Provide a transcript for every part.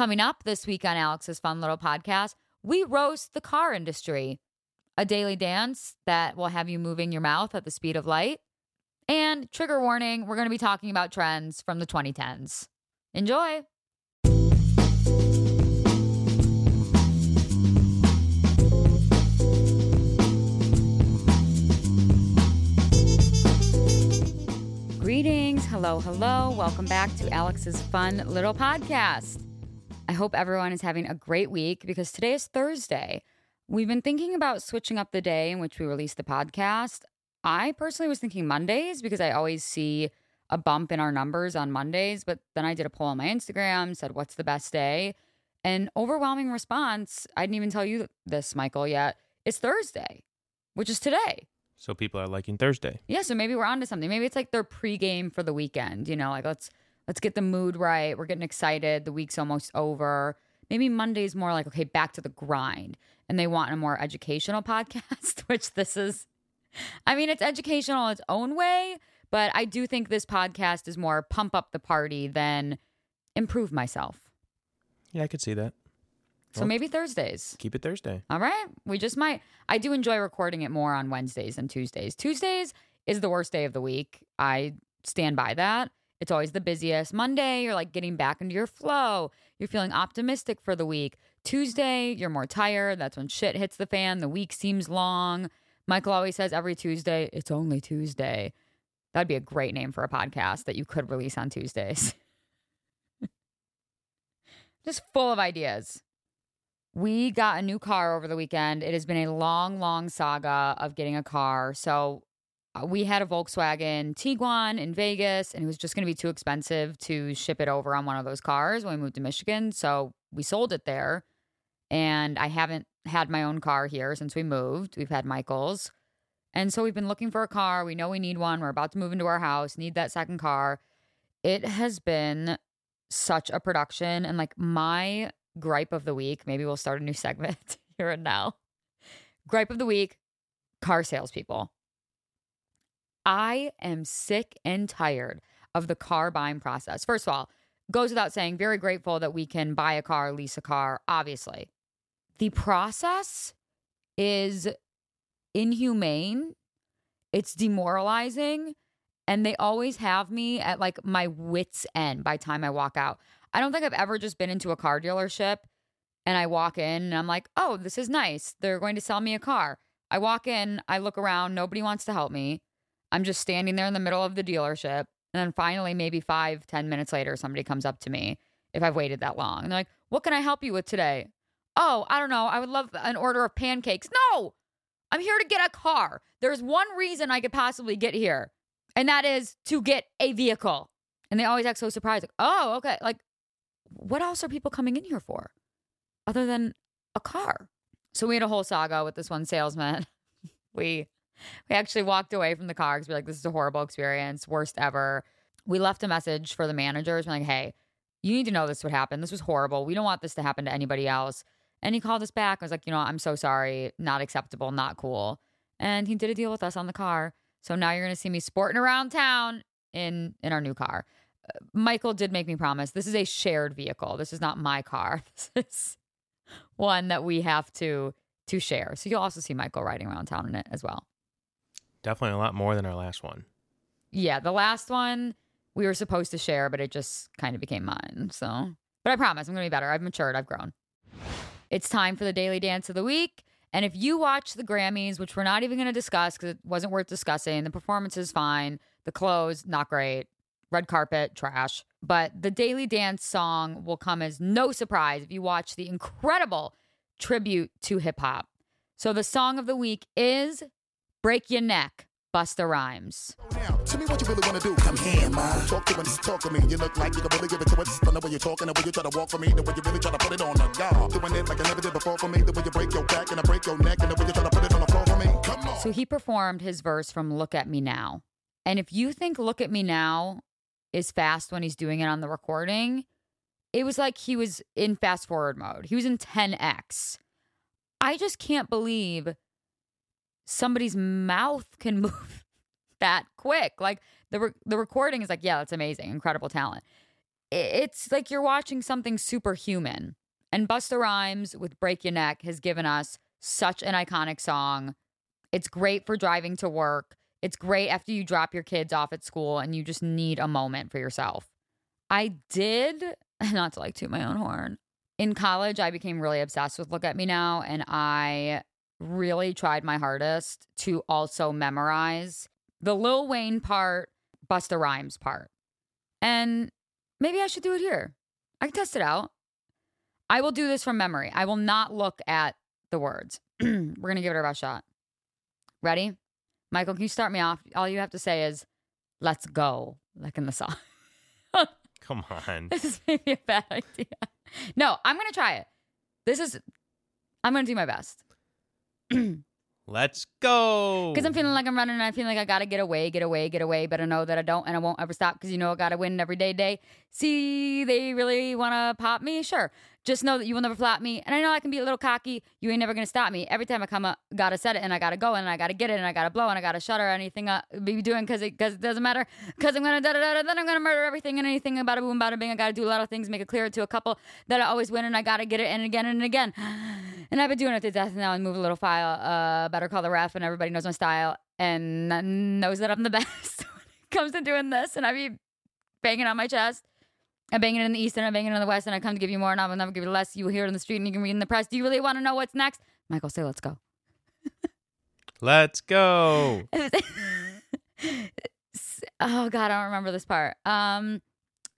Coming up this week on Alex's Fun Little Podcast, we roast the car industry, a daily dance that will have you moving your mouth at the speed of light. And trigger warning, we're going to be talking about trends from the 2010s. Enjoy. Greetings. Hello, hello. Welcome back to Alex's Fun Little Podcast. I hope everyone is having a great week because today is Thursday. We've been thinking about switching up the day in which we release the podcast. I personally was thinking Mondays because I always see a bump in our numbers on Mondays, but then I did a poll on my Instagram, said, What's the best day? And overwhelming response, I didn't even tell you this, Michael, yet. It's Thursday, which is today. So people are liking Thursday. Yeah, so maybe we're onto something. Maybe it's like their pregame for the weekend. You know, like let's let's get the mood right. We're getting excited. The week's almost over. Maybe Monday's more like okay, back to the grind, and they want a more educational podcast, which this is. I mean, it's educational in its own way, but I do think this podcast is more pump up the party than improve myself. Yeah, I could see that. So Well- maybe Thursdays. Keep it Thursday. All right. We just might. I do enjoy recording it more on Wednesdays than Tuesdays. Tuesdays is the worst day of the week. I stand by that. It's always the busiest. Monday, you're like getting back into your flow. You're feeling optimistic for the week. Tuesday, you're more tired. That's when shit hits the fan. The week seems long. Michael always says every Tuesday, it's only Tuesday. That'd be a great name for a podcast that you could release on Tuesdays. Just full of ideas. We got a new car over the weekend. It has been a long, long saga of getting a car. So Uh, we had a Volkswagen Tiguan in Vegas, and it was just going to be too expensive to ship it over on one of those cars when we moved to Michigan. So we sold it there. And I haven't had my own car here since we moved. We've had Michael's. And so we've been looking for a car. We know we need one. We're about to move into our house, need that second car. It has been such a production. And like my gripe of the week, maybe we'll start a new segment here and now. Gripe of the week car salespeople. I am sick and tired of the car buying process. First of all, goes without saying, very grateful that we can buy a car, lease a car, obviously. The process is inhumane, it's demoralizing, and they always have me at like my wits' end by time I walk out. I don't think I've ever just been into a car dealership and I walk in and I'm like, oh, this is nice. They're going to sell me a car. I walk in, I look around, nobody wants to help me. I'm just standing there in the middle of the dealership. And then finally, maybe five, ten minutes later, somebody comes up to me if I've waited that long. And they're like, what can I help you with today? Oh, I don't know. I would love an order of pancakes. No, I'm here to get a car. There's one reason I could possibly get here, and that is to get a vehicle. And they always act so surprised. Like, oh, okay. Like, what else are people coming in here for other than a car? So we had a whole saga with this one salesman. we we actually walked away from the car because we're like, this is a horrible experience, worst ever. We left a message for the managers, we're like, hey, you need to know this would happen. This was horrible. We don't want this to happen to anybody else. And he called us back. I was like, you know, I'm so sorry. Not acceptable, not cool. And he did a deal with us on the car. So now you're going to see me sporting around town in in our new car. Uh, Michael did make me promise this is a shared vehicle. This is not my car. This is one that we have to to share. So you'll also see Michael riding around town in it as well. Definitely a lot more than our last one. Yeah, the last one we were supposed to share, but it just kind of became mine. So, but I promise I'm going to be better. I've matured, I've grown. It's time for the daily dance of the week. And if you watch the Grammys, which we're not even going to discuss because it wasn't worth discussing, the performance is fine, the clothes, not great, red carpet, trash. But the daily dance song will come as no surprise if you watch the incredible tribute to hip hop. So the song of the week is Break Your Neck, Busta Rhymes. Now, tell me what you really wanna do. Come here, ma. Talk to me, talk to me. You look like you can really give it to us. You're talking, the way you try to walk for me, the way you really try to put it on the guard. Doing it like I never did before for me. The way you break your back and I break your neck, and the way you try to put it on the floor for me. Come on. So he performed his verse from Look at Me Now. And if you think Look at Me Now is fast when he's doing it on the recording, it was like he was in fast forward mode. He was in 10x. I just can't believe somebody's mouth can move that quick. Like the re- the recording is like, yeah, that's amazing, incredible talent. it's like you're watching something superhuman. And Busta Rhymes with Break Your Neck has given us such an iconic song. It's great for driving to work. It's great after you drop your kids off at school and you just need a moment for yourself. I did, not to like toot my own horn, in college, I became really obsessed with Look at Me Now, and I really tried my hardest to also memorize the Lil Wayne part, Busta Rhymes part. And maybe I should do it here. I can test it out. I will do this from memory. I will not look at the words. We're going to give it our best shot. Ready? Michael, can you start me off? All you have to say is, let's go, like in the song. Come on. This is maybe a bad idea. No, I'm gonna try it. This is I'm gonna do my best. Let's go. Because I'm feeling like I'm running and I feel like I gotta get away, get away, get away, but I know that I don't and I won't ever stop because you know I gotta win every day, day. See, they really wanna pop me? Sure. Just know that you will never flop me. And I know I can be a little cocky. You ain't never gonna stop me. Every time I come up, gotta set it and I gotta go and I gotta get it and I gotta blow and I gotta shut or anything I be doing because it, cause it doesn't matter. Because I'm gonna da da da then I'm gonna murder everything and anything about a boom, bada bing. I gotta do a lot of things, make it clear to a couple that I always win and I gotta get it and again and again. And I've been doing it to death now and move a little file. Uh, better call the ref and everybody knows my style and knows that I'm the best when it comes to doing this. And I be banging on my chest. I'm banging it in the east and I'm banging it in the west, and I come to give you more, and I will never give you less. You will hear it in the street and you can read in the press. Do you really want to know what's next? Michael, say let's go. Let's go. oh God, I don't remember this part. Um,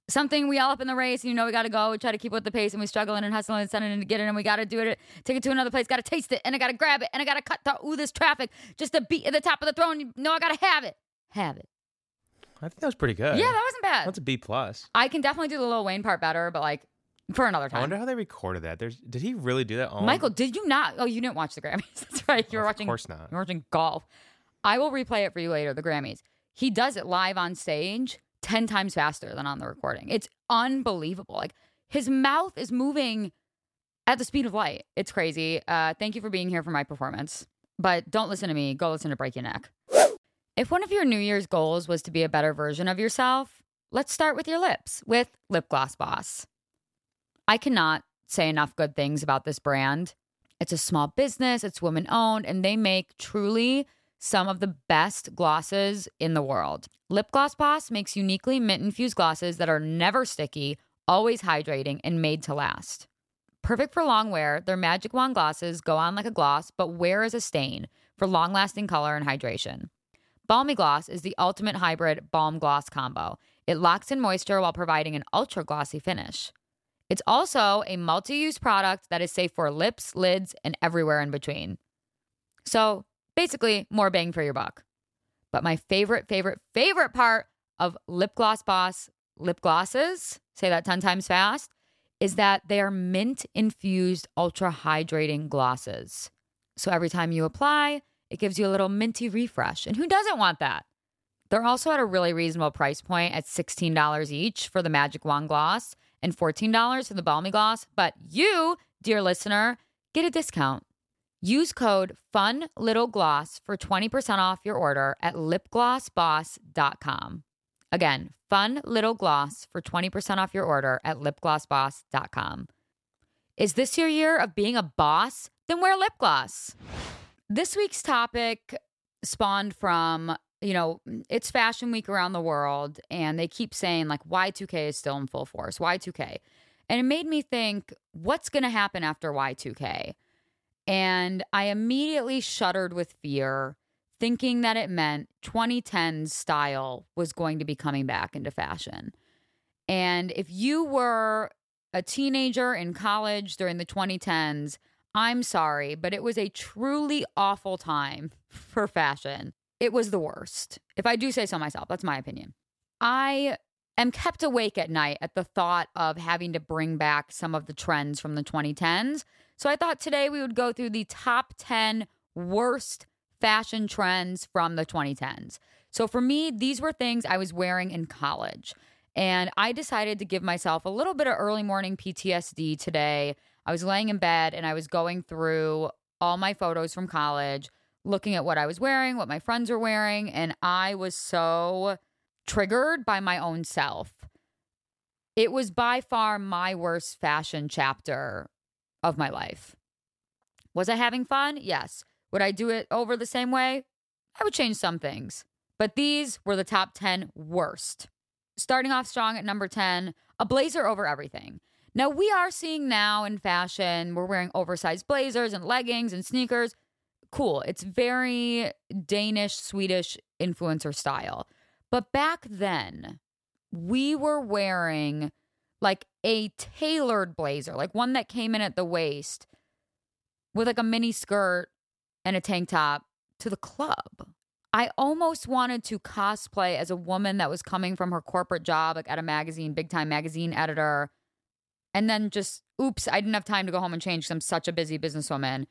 something we all up in the race. And you know, we got to go. We try to keep with the pace, and we struggling and hustling and sending in to get it, and we got to do it. Take it to another place. Got to taste it, and I got to grab it, and I got to cut through this traffic just to be at the top of the throne. You know, I got to have it. Have it. I think that was pretty good. Yeah, that wasn't bad. That's a B plus. I can definitely do the Lil Wayne part better, but like for another time. I wonder how they recorded that. There's did he really do that? All Michael, did you not? Oh, you didn't watch the Grammys. That's right. You were Of watching. course not. You were watching golf. I will replay it for you later. The Grammys. He does it live on stage ten times faster than on the recording. It's unbelievable. Like his mouth is moving at the speed of light. It's crazy. Uh, thank you for being here for my performance. But don't listen to me. Go listen to Break Your Neck. If one of your New Year's goals was to be a better version of yourself, let's start with your lips with Lip Gloss Boss. I cannot say enough good things about this brand. It's a small business, it's women owned, and they make truly some of the best glosses in the world. Lip Gloss Boss makes uniquely mint infused glosses that are never sticky, always hydrating, and made to last. Perfect for long wear, their Magic Wand glosses go on like a gloss, but wear as a stain for long lasting color and hydration. Balmy Gloss is the ultimate hybrid balm gloss combo. It locks in moisture while providing an ultra glossy finish. It's also a multi use product that is safe for lips, lids, and everywhere in between. So basically, more bang for your buck. But my favorite, favorite, favorite part of Lip Gloss Boss lip glosses, say that 10 times fast, is that they are mint infused, ultra hydrating glosses. So every time you apply, it gives you a little minty refresh. And who doesn't want that? They're also at a really reasonable price point at $16 each for the Magic Wand Gloss and $14 for the Balmy Gloss. But you, dear listener, get a discount. Use code FUNLITTLEGLOSS for 20% off your order at lipglossboss.com. Again, Fun Little Gloss for 20% off your order at lipglossboss.com. Is this your year of being a boss? Then wear lip gloss. This week's topic spawned from, you know, it's fashion week around the world, and they keep saying like Y2K is still in full force, Y2K. And it made me think, what's going to happen after Y2K? And I immediately shuddered with fear, thinking that it meant 2010's style was going to be coming back into fashion. And if you were a teenager in college during the 2010s, I'm sorry, but it was a truly awful time for fashion. It was the worst. If I do say so myself, that's my opinion. I am kept awake at night at the thought of having to bring back some of the trends from the 2010s. So I thought today we would go through the top 10 worst fashion trends from the 2010s. So for me, these were things I was wearing in college. And I decided to give myself a little bit of early morning PTSD today. I was laying in bed and I was going through all my photos from college, looking at what I was wearing, what my friends were wearing, and I was so triggered by my own self. It was by far my worst fashion chapter of my life. Was I having fun? Yes. Would I do it over the same way? I would change some things. But these were the top 10 worst. Starting off strong at number 10, a blazer over everything. Now, we are seeing now in fashion, we're wearing oversized blazers and leggings and sneakers. Cool. It's very Danish, Swedish influencer style. But back then, we were wearing like a tailored blazer, like one that came in at the waist with like a mini skirt and a tank top to the club. I almost wanted to cosplay as a woman that was coming from her corporate job, like at a magazine, big time magazine editor. And then just, oops, I didn't have time to go home and change because I'm such a busy businesswoman.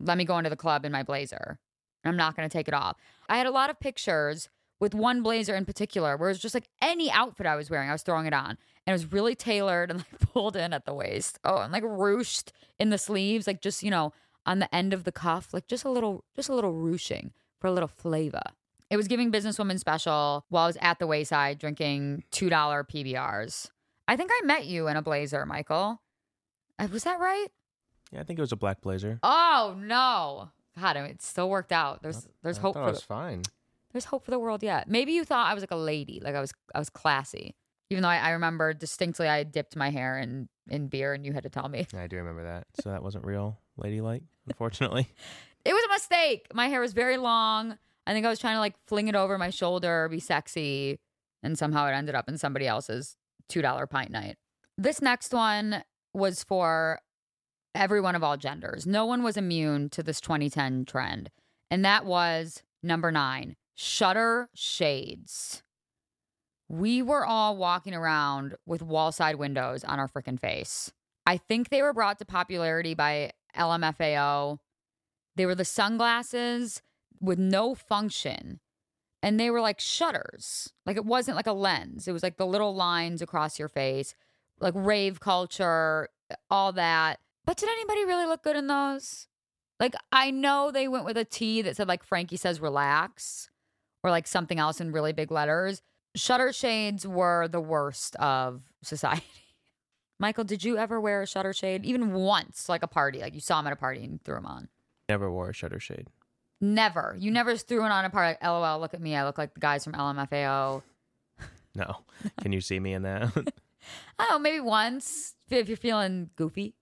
Let me go into the club in my blazer. I'm not going to take it off. I had a lot of pictures with one blazer in particular where it was just like any outfit I was wearing, I was throwing it on. And it was really tailored and like pulled in at the waist. Oh, and like ruched in the sleeves, like just, you know, on the end of the cuff, like just a little, just a little ruching for a little flavor. It was giving businesswoman special while I was at the wayside drinking $2 PBRs. I think I met you in a blazer, Michael. Uh, Was that right? Yeah, I think it was a black blazer. Oh no. God, it still worked out. There's there's I hope thought for was the, fine. there's hope for the world yet. Maybe you thought I was like a lady, like I was I was classy. Even though I, I remember distinctly I dipped my hair in in beer and you had to tell me. I do remember that. So that wasn't real ladylike, unfortunately. It was a mistake. My hair was very long. I think I was trying to like fling it over my shoulder, be sexy, and somehow it ended up in somebody else's $2 pint night. This next one was for everyone of all genders. No one was immune to this 2010 trend. And that was number nine shutter shades. We were all walking around with wall side windows on our freaking face. I think they were brought to popularity by LMFAO. They were the sunglasses with no function. And they were like shutters. Like it wasn't like a lens. It was like the little lines across your face, like rave culture, all that. But did anybody really look good in those? Like I know they went with a T that said like Frankie says relax or like something else in really big letters. Shutter shades were the worst of society. Michael, did you ever wear a shutter shade even once, like a party? Like you saw him at a party and threw him on? Never wore a shutter shade. Never. You never threw it on a party. Like, LOL, look at me. I look like the guys from LMFAO. No. Can you see me in that? I don't know, maybe once if you're feeling goofy.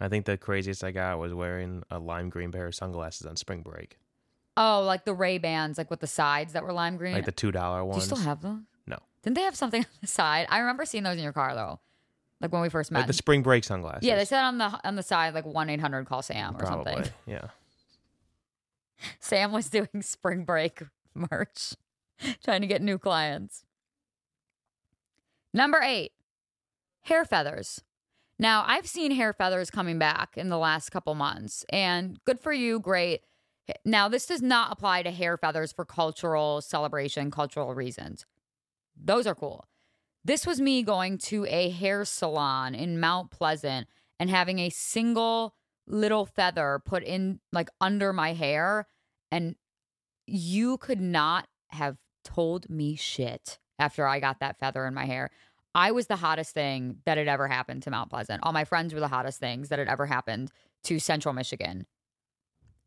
I think the craziest I got was wearing a lime green pair of sunglasses on spring break. Oh, like the Ray Bans, like with the sides that were lime green. Like the two dollar ones. Do you still have them? No. Didn't they have something on the side? I remember seeing those in your car though, like when we first met. Like the spring break sunglasses. yeah, they said on the on the side like one eight hundred call Sam or Probably. something. Yeah. Sam was doing spring break merch, trying to get new clients. Number eight, hair feathers. Now, I've seen hair feathers coming back in the last couple months, and good for you, great. Now, this does not apply to hair feathers for cultural celebration, cultural reasons. Those are cool. This was me going to a hair salon in Mount Pleasant and having a single little feather put in like under my hair. And you could not have told me shit after I got that feather in my hair. I was the hottest thing that had ever happened to Mount Pleasant. All my friends were the hottest things that had ever happened to Central Michigan.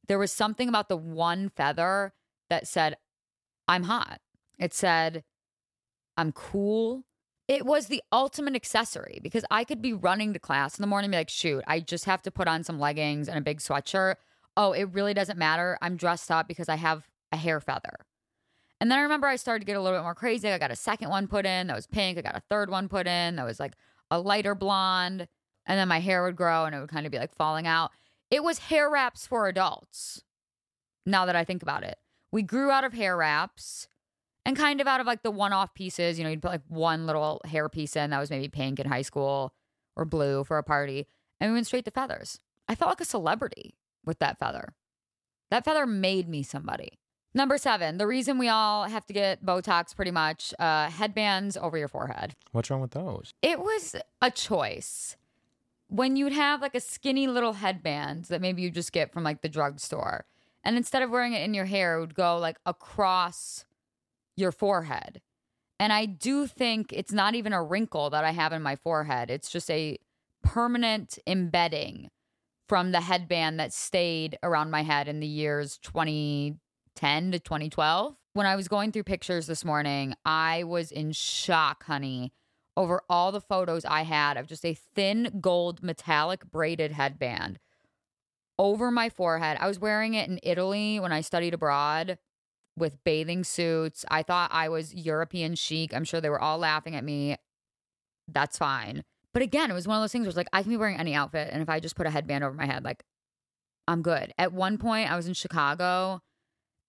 There was something about the one feather that said, I'm hot. It said, I'm cool. It was the ultimate accessory because I could be running to class in the morning and be like, shoot, I just have to put on some leggings and a big sweatshirt. Oh, it really doesn't matter. I'm dressed up because I have a hair feather. And then I remember I started to get a little bit more crazy. I got a second one put in that was pink. I got a third one put in that was like a lighter blonde. And then my hair would grow and it would kind of be like falling out. It was hair wraps for adults. Now that I think about it, we grew out of hair wraps and kind of out of like the one off pieces. You know, you'd put like one little hair piece in that was maybe pink in high school or blue for a party. And we went straight to feathers. I felt like a celebrity with that feather. That feather made me somebody. Number seven, the reason we all have to get Botox pretty much uh, headbands over your forehead. What's wrong with those? It was a choice. When you'd have like a skinny little headband that maybe you just get from like the drugstore, and instead of wearing it in your hair, it would go like across your forehead. And I do think it's not even a wrinkle that I have in my forehead. It's just a permanent embedding from the headband that stayed around my head in the years 2010 to 2012. When I was going through pictures this morning, I was in shock, honey, over all the photos I had of just a thin gold metallic braided headband over my forehead. I was wearing it in Italy when I studied abroad with bathing suits. I thought I was European chic. I'm sure they were all laughing at me. That's fine. But again, it was one of those things where it's like I can be wearing any outfit, and if I just put a headband over my head, like I'm good. At one point, I was in Chicago,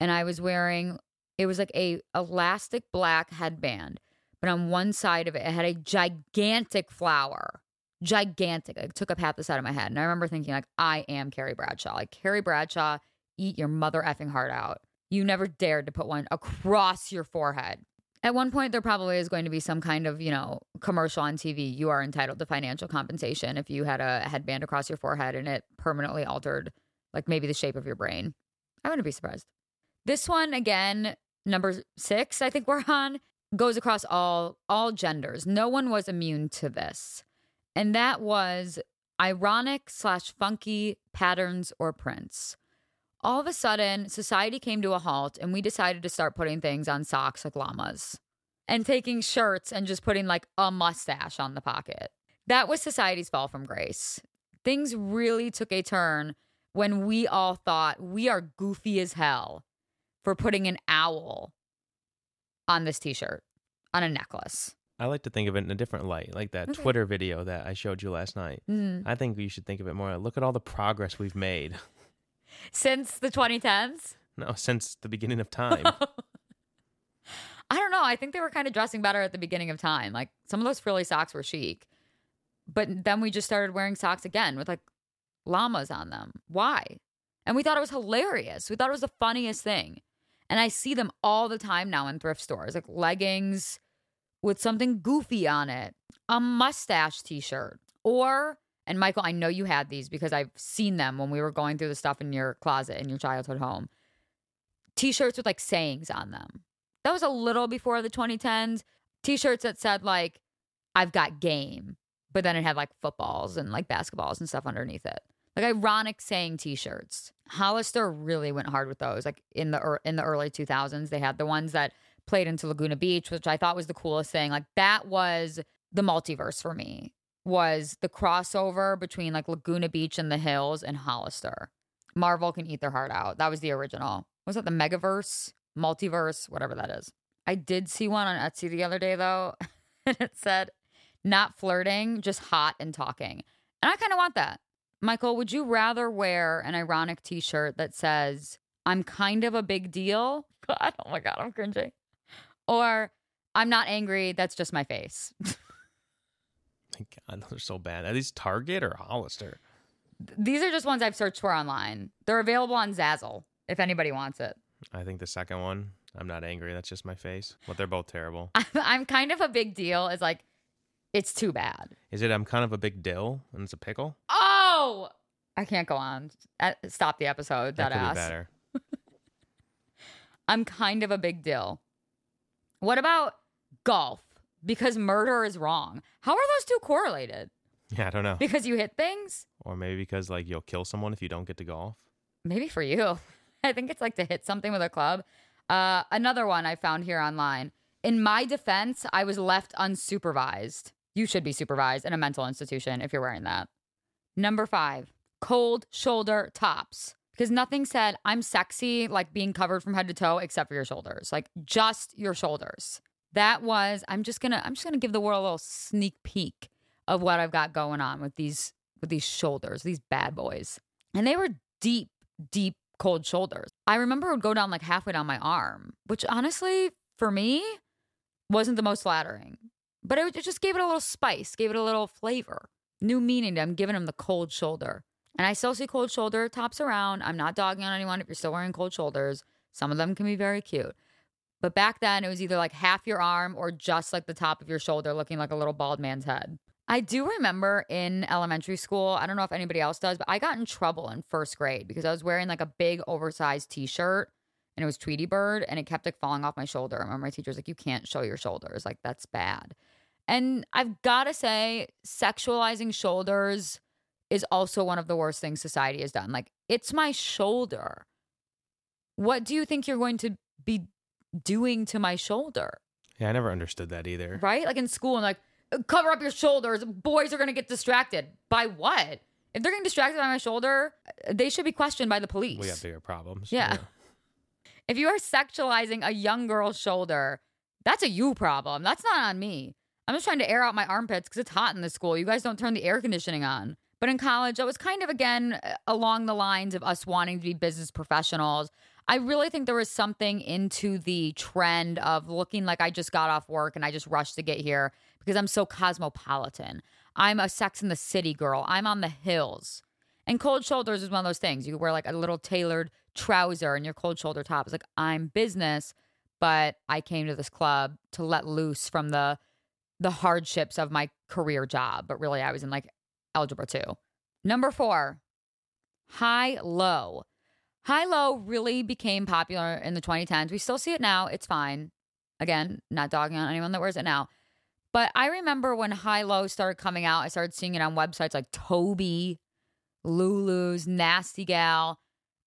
and I was wearing it was like a elastic black headband, but on one side of it, it had a gigantic flower, gigantic. It took up half the side of my head, and I remember thinking like I am Carrie Bradshaw. Like Carrie Bradshaw, eat your mother effing heart out. You never dared to put one across your forehead. At one point, there probably is going to be some kind of, you know, commercial on TV. You are entitled to financial compensation if you had a headband across your forehead and it permanently altered, like maybe the shape of your brain. I wouldn't be surprised. This one, again, number six, I think we're on, goes across all all genders. No one was immune to this, and that was ironic slash funky patterns or prints all of a sudden, society came to a halt and we decided to start putting things on socks like llamas and taking shirts and just putting like a mustache on the pocket. That was society's fall from grace. Things really took a turn when we all thought we are goofy as hell for putting an owl on this t shirt, on a necklace. I like to think of it in a different light, like that Okay. Twitter video that I showed you last night. Mm. I think you should think of it more. Look at all the progress we've made. Since the 2010s, No, since the beginning of time. I don't know. I think they were kind of dressing better at the beginning of time. Like some of those frilly socks were chic. But then we just started wearing socks again with like llamas on them. Why? And we thought it was hilarious. We thought it was the funniest thing. And I see them all the time now in thrift stores, like leggings with something goofy on it, a mustache t shirt, or, and Michael, I know you had these because I've seen them when we were going through the stuff in your closet in your childhood home. T shirts with like sayings on them. That was a little before the 2010s. T shirts that said, like, I've got game, but then it had like footballs and like basketballs and stuff underneath it. Like ironic saying T-shirts. Hollister really went hard with those. Like in the ear- in the early 2000s, they had the ones that played into Laguna Beach, which I thought was the coolest thing. Like that was the multiverse for me. Was the crossover between like Laguna Beach and the hills and Hollister. Marvel can eat their heart out. That was the original. Was that the Megaverse, Multiverse, whatever that is? I did see one on Etsy the other day though, and it said, "Not flirting, just hot and talking." And I kind of want that. Michael, would you rather wear an ironic t-shirt that says, "I'm kind of a big deal"? God, oh my god, I'm cringing. Or I'm not angry, that's just my face. God, those are so bad. Are these Target or Hollister? These are just ones I've searched for online. They're available on Zazzle if anybody wants it. I think the second one. I'm not angry. That's just my face. But they're both terrible. I'm, I'm kind of a big deal is like it's too bad. Is it? I'm kind of a big dill, and it's a pickle. Oh, I can't go on. Uh, Stop the episode. That That, could ass. be better. I'm kind of a big deal. What about golf? Because murder is wrong. How are those two correlated? Yeah, I don't know. Because you hit things? Or maybe because like you'll kill someone if you don't get to golf. Maybe for you. I think it's like to hit something with a club. Uh, another one I found here online. In my defense, I was left unsupervised. You should be supervised in a mental institution if you're wearing that. Number five, cold shoulder tops. Because nothing said, I'm sexy, like being covered from head to toe, except for your shoulders, like just your shoulders. That was, I'm just gonna, I'm just gonna give the world a little sneak peek of what I've got going on with these, with these shoulders, these bad boys. And they were deep, deep cold shoulders. I remember it would go down like halfway down my arm, which honestly, for me, wasn't the most flattering. But it, it just gave it a little spice, gave it a little flavor, new meaning. to I'm giving them the cold shoulder. And I still see cold shoulder tops around. I'm not dogging on anyone if you're still wearing cold shoulders. Some of them can be very cute. But back then, it was either like half your arm or just like the top of your shoulder, looking like a little bald man's head. I do remember in elementary school, I don't know if anybody else does, but I got in trouble in first grade because I was wearing like a big oversized t shirt and it was Tweety Bird and it kept like falling off my shoulder. Remember my teacher's like, you can't show your shoulders. Like, that's bad. And I've got to say, sexualizing shoulders is also one of the worst things society has done. Like, it's my shoulder. What do you think you're going to be doing to my shoulder? Yeah, I never understood that either. Right? Like in school, and like, cover up your shoulders. Boys are going to get distracted. By what? If they're getting distracted by my shoulder, they should be questioned by the police. We have bigger problems. Yeah. If you are sexualizing a young girl's shoulder, that's a you problem. That's not on me. I'm just trying to air out my armpits because it's hot in the school. You guys don't turn the air conditioning on. But in college, I was kind of again along the lines of us wanting to be business professionals. I really think there was something into the trend of looking like I just got off work and I just rushed to get here because I'm so cosmopolitan. I'm a sex in the city girl. I'm on the hills. And cold shoulders is one of those things. You wear like a little tailored trouser and your cold shoulder top. It's like, I'm business, but I came to this club to let loose from the the hardships of my career job. But really I was in like algebra two. Number four, high low. High low really became popular in the 2010s. We still see it now. It's fine. Again, not dogging on anyone that wears it now. But I remember when high low started coming out, I started seeing it on websites like Tobi, Lulu's, Nasty Gal.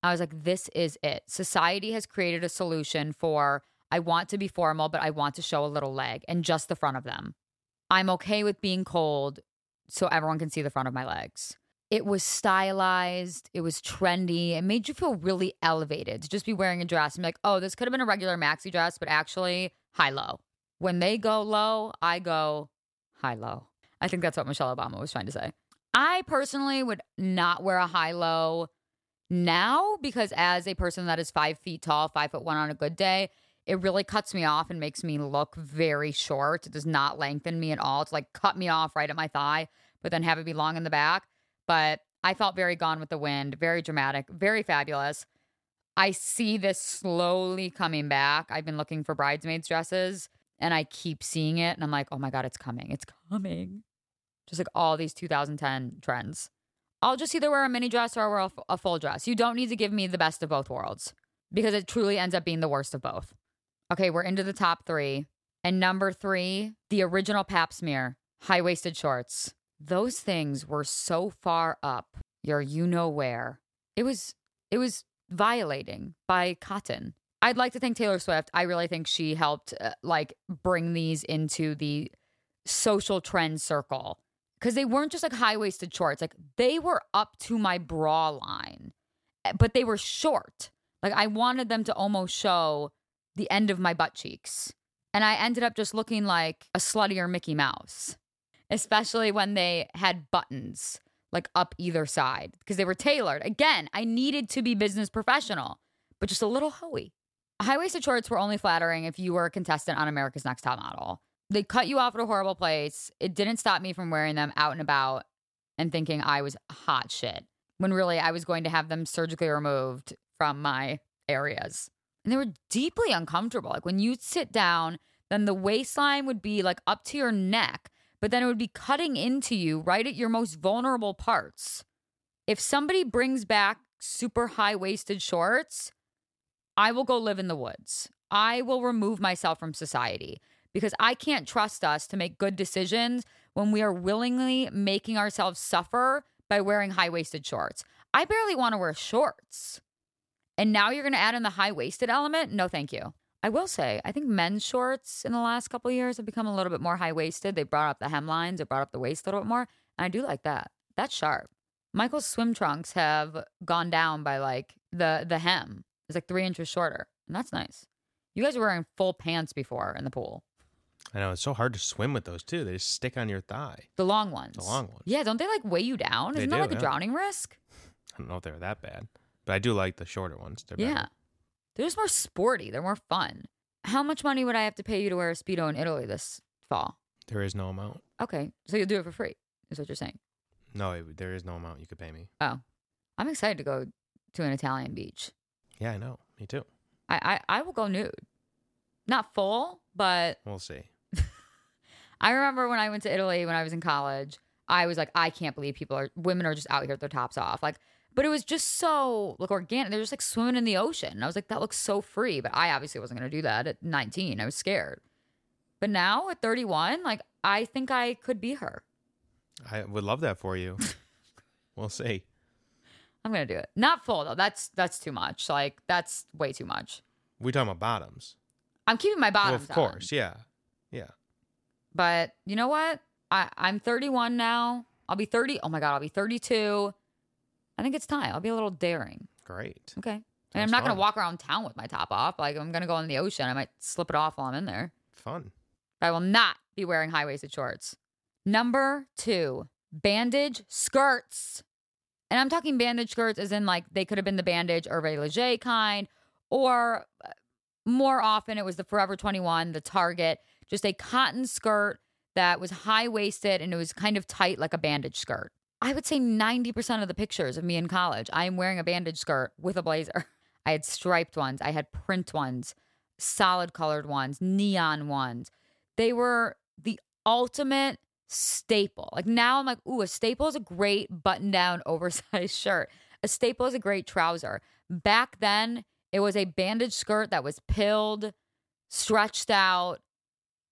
I was like, this is it. Society has created a solution for I want to be formal, but I want to show a little leg and just the front of them. I'm okay with being cold so everyone can see the front of my legs. It was stylized, it was trendy, it made you feel really elevated to just be wearing a dress and be like, oh, this could have been a regular maxi dress, but actually high low. When they go low, I go high low. I think that's what Michelle Obama was trying to say. I personally would not wear a high low now because as a person that is five feet tall, five foot one on a good day, it really cuts me off and makes me look very short. It does not lengthen me at all. It's like cut me off right at my thigh, but then have it be long in the back. But I felt very gone with the wind, very dramatic, very fabulous. I see this slowly coming back. I've been looking for bridesmaids dresses and I keep seeing it and I'm like, oh my God, it's coming. It's coming. Just like all these 2010 trends. I'll just either wear a mini dress or wear a, full dress. You don't need to give me the best of both worlds because it truly ends up being the worst of both. Okay, we're into the top three. And number three, the original pap smear, high waisted shorts. Those things were so far up your you know where. It was it was violating by cotton. I'd like to thank Taylor Swift. I really think she helped uh, like bring these into the social trend circle because they weren't just like high waisted shorts, like they were up to my bra line, eh, but they were short. Like I wanted them to almost show the end of my butt cheeks. And I ended up just looking like a sluttier Mickey Mouse, especially when they had buttons like up either side because they were tailored. Again, I needed to be business professional, but just a little hoey. High waisted shorts were only flattering if you were a contestant on America's Next Top Model. They cut you off at a horrible place. It didn't stop me from wearing them out and about and thinking I was hot shit when really I was going to have them surgically removed from my areas. And they were deeply uncomfortable. Like when you sit down, then the waistline would be like up to your neck, but then it would be cutting into you right at your most vulnerable parts. If somebody brings back super high waisted shorts, I will go live in the woods. I will remove myself from society because I can't trust us to make good decisions when we are willingly making ourselves suffer by wearing high waisted shorts. I barely want to wear shorts. And now you're going to add in the high waisted element? No, thank you. I will say, I think men's shorts in the last couple years have become a little bit more high waisted. They brought up the hemlines, they brought up the waist a little bit more. And I do like that. That's sharp. Michael's swim trunks have gone down by like the the hem. It's like three inches shorter. And that's nice. You guys were wearing full pants before in the pool. I know it's so hard to swim with those too. They just stick on your thigh. The long ones. The long ones. Yeah, don't they like weigh you down? They Isn't that do, like a yeah. drowning risk? I don't know if they're that bad, but I do like the shorter ones. They're Yeah. better. They're just more sporty. They're more fun. How much money would I have to pay you to wear a Speedo in Italy this fall? There is no amount. Okay. So you'll do it for free, is what you're saying. No, it, there is no amount you could pay me. Oh. I'm excited to go to an Italian beach. Yeah, I know. Me too. I, I, I will go nude. Not full, but We'll see. I remember when I went to Italy when I was in college, I was like, I can't believe people are women are just out here with their tops off. Like But it was just so like organic. They're just like swimming in the ocean. And I was like, that looks so free. But I obviously wasn't gonna do that at 19. I was scared. But now at 31, like I think I could be her. I would love that for you. we'll see. I'm gonna do it. Not full though. That's that's too much. Like that's way too much. We talking about bottoms? I'm keeping my Well, bottoms. of course, yeah, yeah. But you know what? I, I'm 31 now. I'll be 30. Oh my God, I'll be 32. I think it's time. I'll be a little daring. Great. Okay. And I'm Sounds not going fun. to walk around town with my top off. Like, I'm going to go in the ocean. I might slip it off while I'm in there. Fun. But I will not be wearing high waisted shorts. Number two, bandage skirts. And I'm talking bandage skirts as in like they could have been the bandage Hervé Leger kind, or uh, more often it was the Forever 21, the Target, just a cotton skirt that was high waisted and it was kind of tight like a bandage skirt. I would say 90% of the pictures of me in college, I am wearing a bandage skirt with a blazer. I had striped ones, I had print ones, solid colored ones, neon ones. They were the ultimate staple. Like now I'm like, ooh, a staple is a great button down oversized shirt. A staple is a great trouser. Back then, it was a bandage skirt that was pilled, stretched out,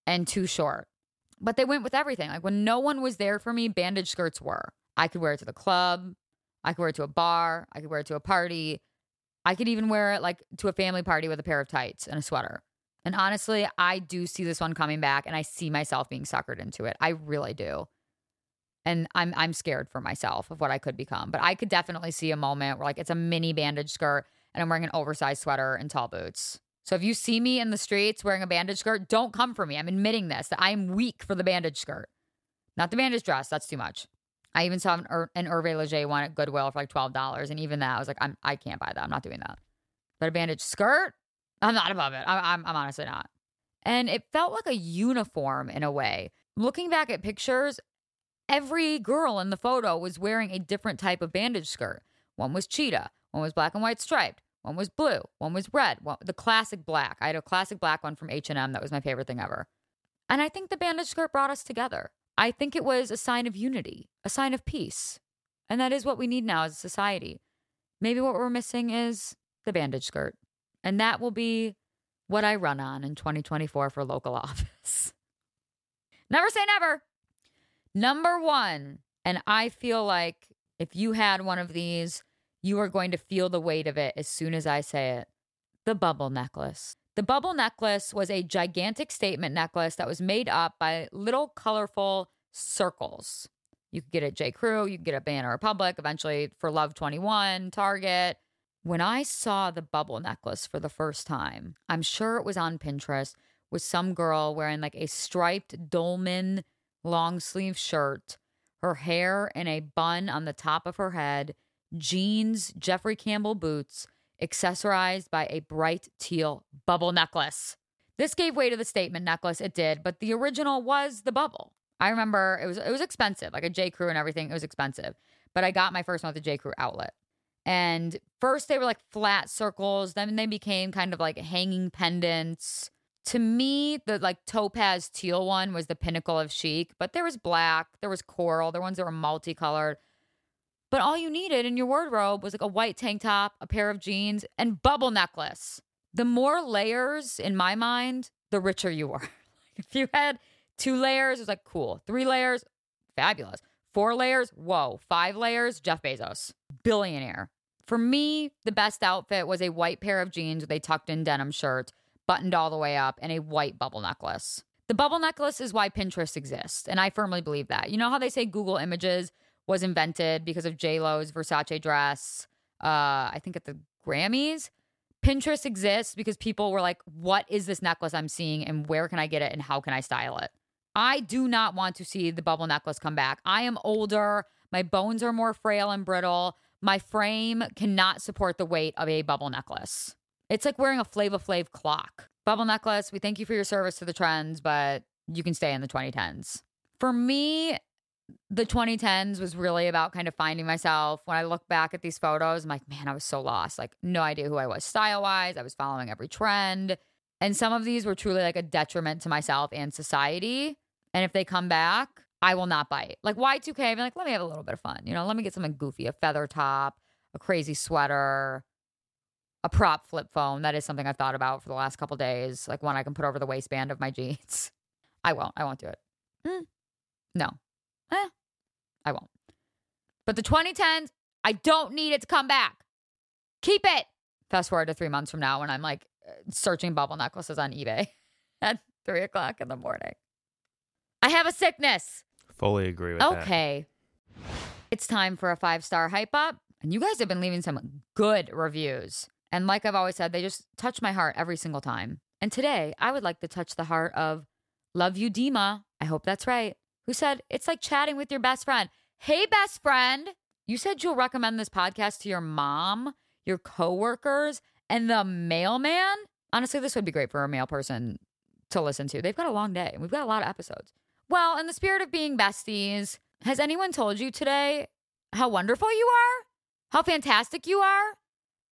and too short. But they went with everything. Like when no one was there for me, bandage skirts were. I could wear it to the club. I could wear it to a bar. I could wear it to a party. I could even wear it like to a family party with a pair of tights and a sweater. And honestly, I do see this one coming back and I see myself being suckered into it. I really do. And I'm I'm scared for myself of what I could become. But I could definitely see a moment where like it's a mini bandage skirt and I'm wearing an oversized sweater and tall boots. So if you see me in the streets wearing a bandage skirt, don't come for me. I'm admitting this that I am weak for the bandage skirt. Not the bandage dress, that's too much. I even saw an, an Hervé Leger one at Goodwill for like $12 and even that I was like I'm I can't buy that. I'm not doing that. But a bandage skirt, I'm not above it. I'm, I'm, I'm honestly not. And it felt like a uniform in a way. Looking back at pictures, every girl in the photo was wearing a different type of bandage skirt. One was cheetah, one was black and white striped, one was blue, one was red, one, the classic black. I had a classic black one from H&M that was my favorite thing ever. And I think the bandage skirt brought us together. I think it was a sign of unity, a sign of peace. And that is what we need now as a society. Maybe what we're missing is the bandage skirt. And that will be what I run on in 2024 for local office. never say never. Number one, and I feel like if you had one of these, you are going to feel the weight of it as soon as I say it the bubble necklace. The bubble necklace was a gigantic statement necklace that was made up by little colorful circles. You could get it at J. Crew, you could get it at Banana Republic, eventually Forever 21, Target. When I saw the bubble necklace for the first time, I'm sure it was on Pinterest with some girl wearing like a striped dolman long sleeve shirt, her hair in a bun on the top of her head, jeans, Jeffrey Campbell boots, accessorized by a bright teal bubble necklace. This gave way to the statement necklace, it did, but the original was the bubble. I remember it was it was expensive, like a J. Crew and everything. It was expensive, but I got my first one at the J. Crew outlet. And first they were like flat circles, then they became kind of like hanging pendants. To me, the like topaz teal one was the pinnacle of chic, but there was black, there was coral, there were ones that were multicolored. But all you needed in your wardrobe was like a white tank top, a pair of jeans, and bubble necklace. The more layers in my mind, the richer you were. if you had two layers, it was like cool. Three layers, fabulous. Four layers, whoa. Five layers, Jeff Bezos, billionaire. For me, the best outfit was a white pair of jeans with a tucked in denim shirt, buttoned all the way up, and a white bubble necklace. The bubble necklace is why Pinterest exists, and I firmly believe that. You know how they say Google Images was invented because of J Lo's Versace dress? Uh, I think at the Grammys. Pinterest exists because people were like, "What is this necklace I'm seeing, and where can I get it, and how can I style it?" I do not want to see the bubble necklace come back. I am older. My bones are more frail and brittle. My frame cannot support the weight of a bubble necklace. It's like wearing a Flava Flav clock. Bubble necklace, we thank you for your service to the trends, but you can stay in the 2010s. For me, the 2010s was really about kind of finding myself. When I look back at these photos, I'm like, man, I was so lost. Like, no idea who I was style wise. I was following every trend. And some of these were truly like a detriment to myself and society. And if they come back, I will not bite. Like Y2K, I'm like, let me have a little bit of fun. You know, let me get something goofy, a feather top, a crazy sweater, a prop flip phone. That is something I've thought about for the last couple days, like one I can put over the waistband of my jeans. I won't. I won't do it. Mm. No. Eh, I won't. But the 2010s, I don't need it to come back. Keep it. Fast forward to three months from now when I'm like searching bubble necklaces on eBay at three o'clock in the morning. I have a sickness. Fully agree with that. Okay. It's time for a five star hype up. And you guys have been leaving some good reviews. And like I've always said, they just touch my heart every single time. And today, I would like to touch the heart of Love You Dima. I hope that's right. Who said, It's like chatting with your best friend. Hey, best friend. You said you'll recommend this podcast to your mom, your coworkers, and the mailman. Honestly, this would be great for a male person to listen to. They've got a long day and we've got a lot of episodes. Well, in the spirit of being besties, has anyone told you today how wonderful you are? How fantastic you are?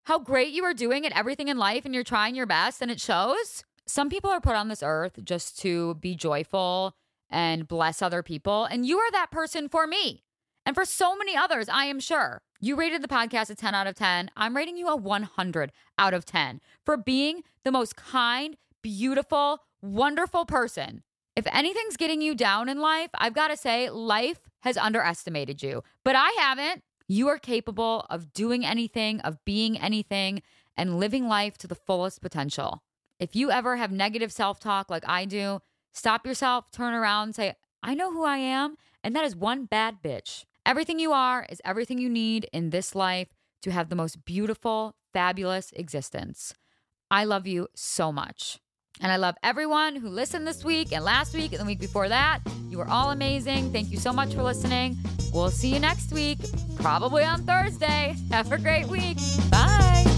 How great you are doing at everything in life and you're trying your best and it shows? Some people are put on this earth just to be joyful and bless other people. And you are that person for me and for so many others, I am sure. You rated the podcast a 10 out of 10. I'm rating you a 100 out of 10 for being the most kind, beautiful, wonderful person. If anything's getting you down in life, I've got to say, life has underestimated you, but I haven't. You are capable of doing anything, of being anything, and living life to the fullest potential. If you ever have negative self talk like I do, stop yourself, turn around, say, I know who I am, and that is one bad bitch. Everything you are is everything you need in this life to have the most beautiful, fabulous existence. I love you so much. And I love everyone who listened this week and last week and the week before that. You are all amazing. Thank you so much for listening. We'll see you next week, probably on Thursday. Have a great week. Bye.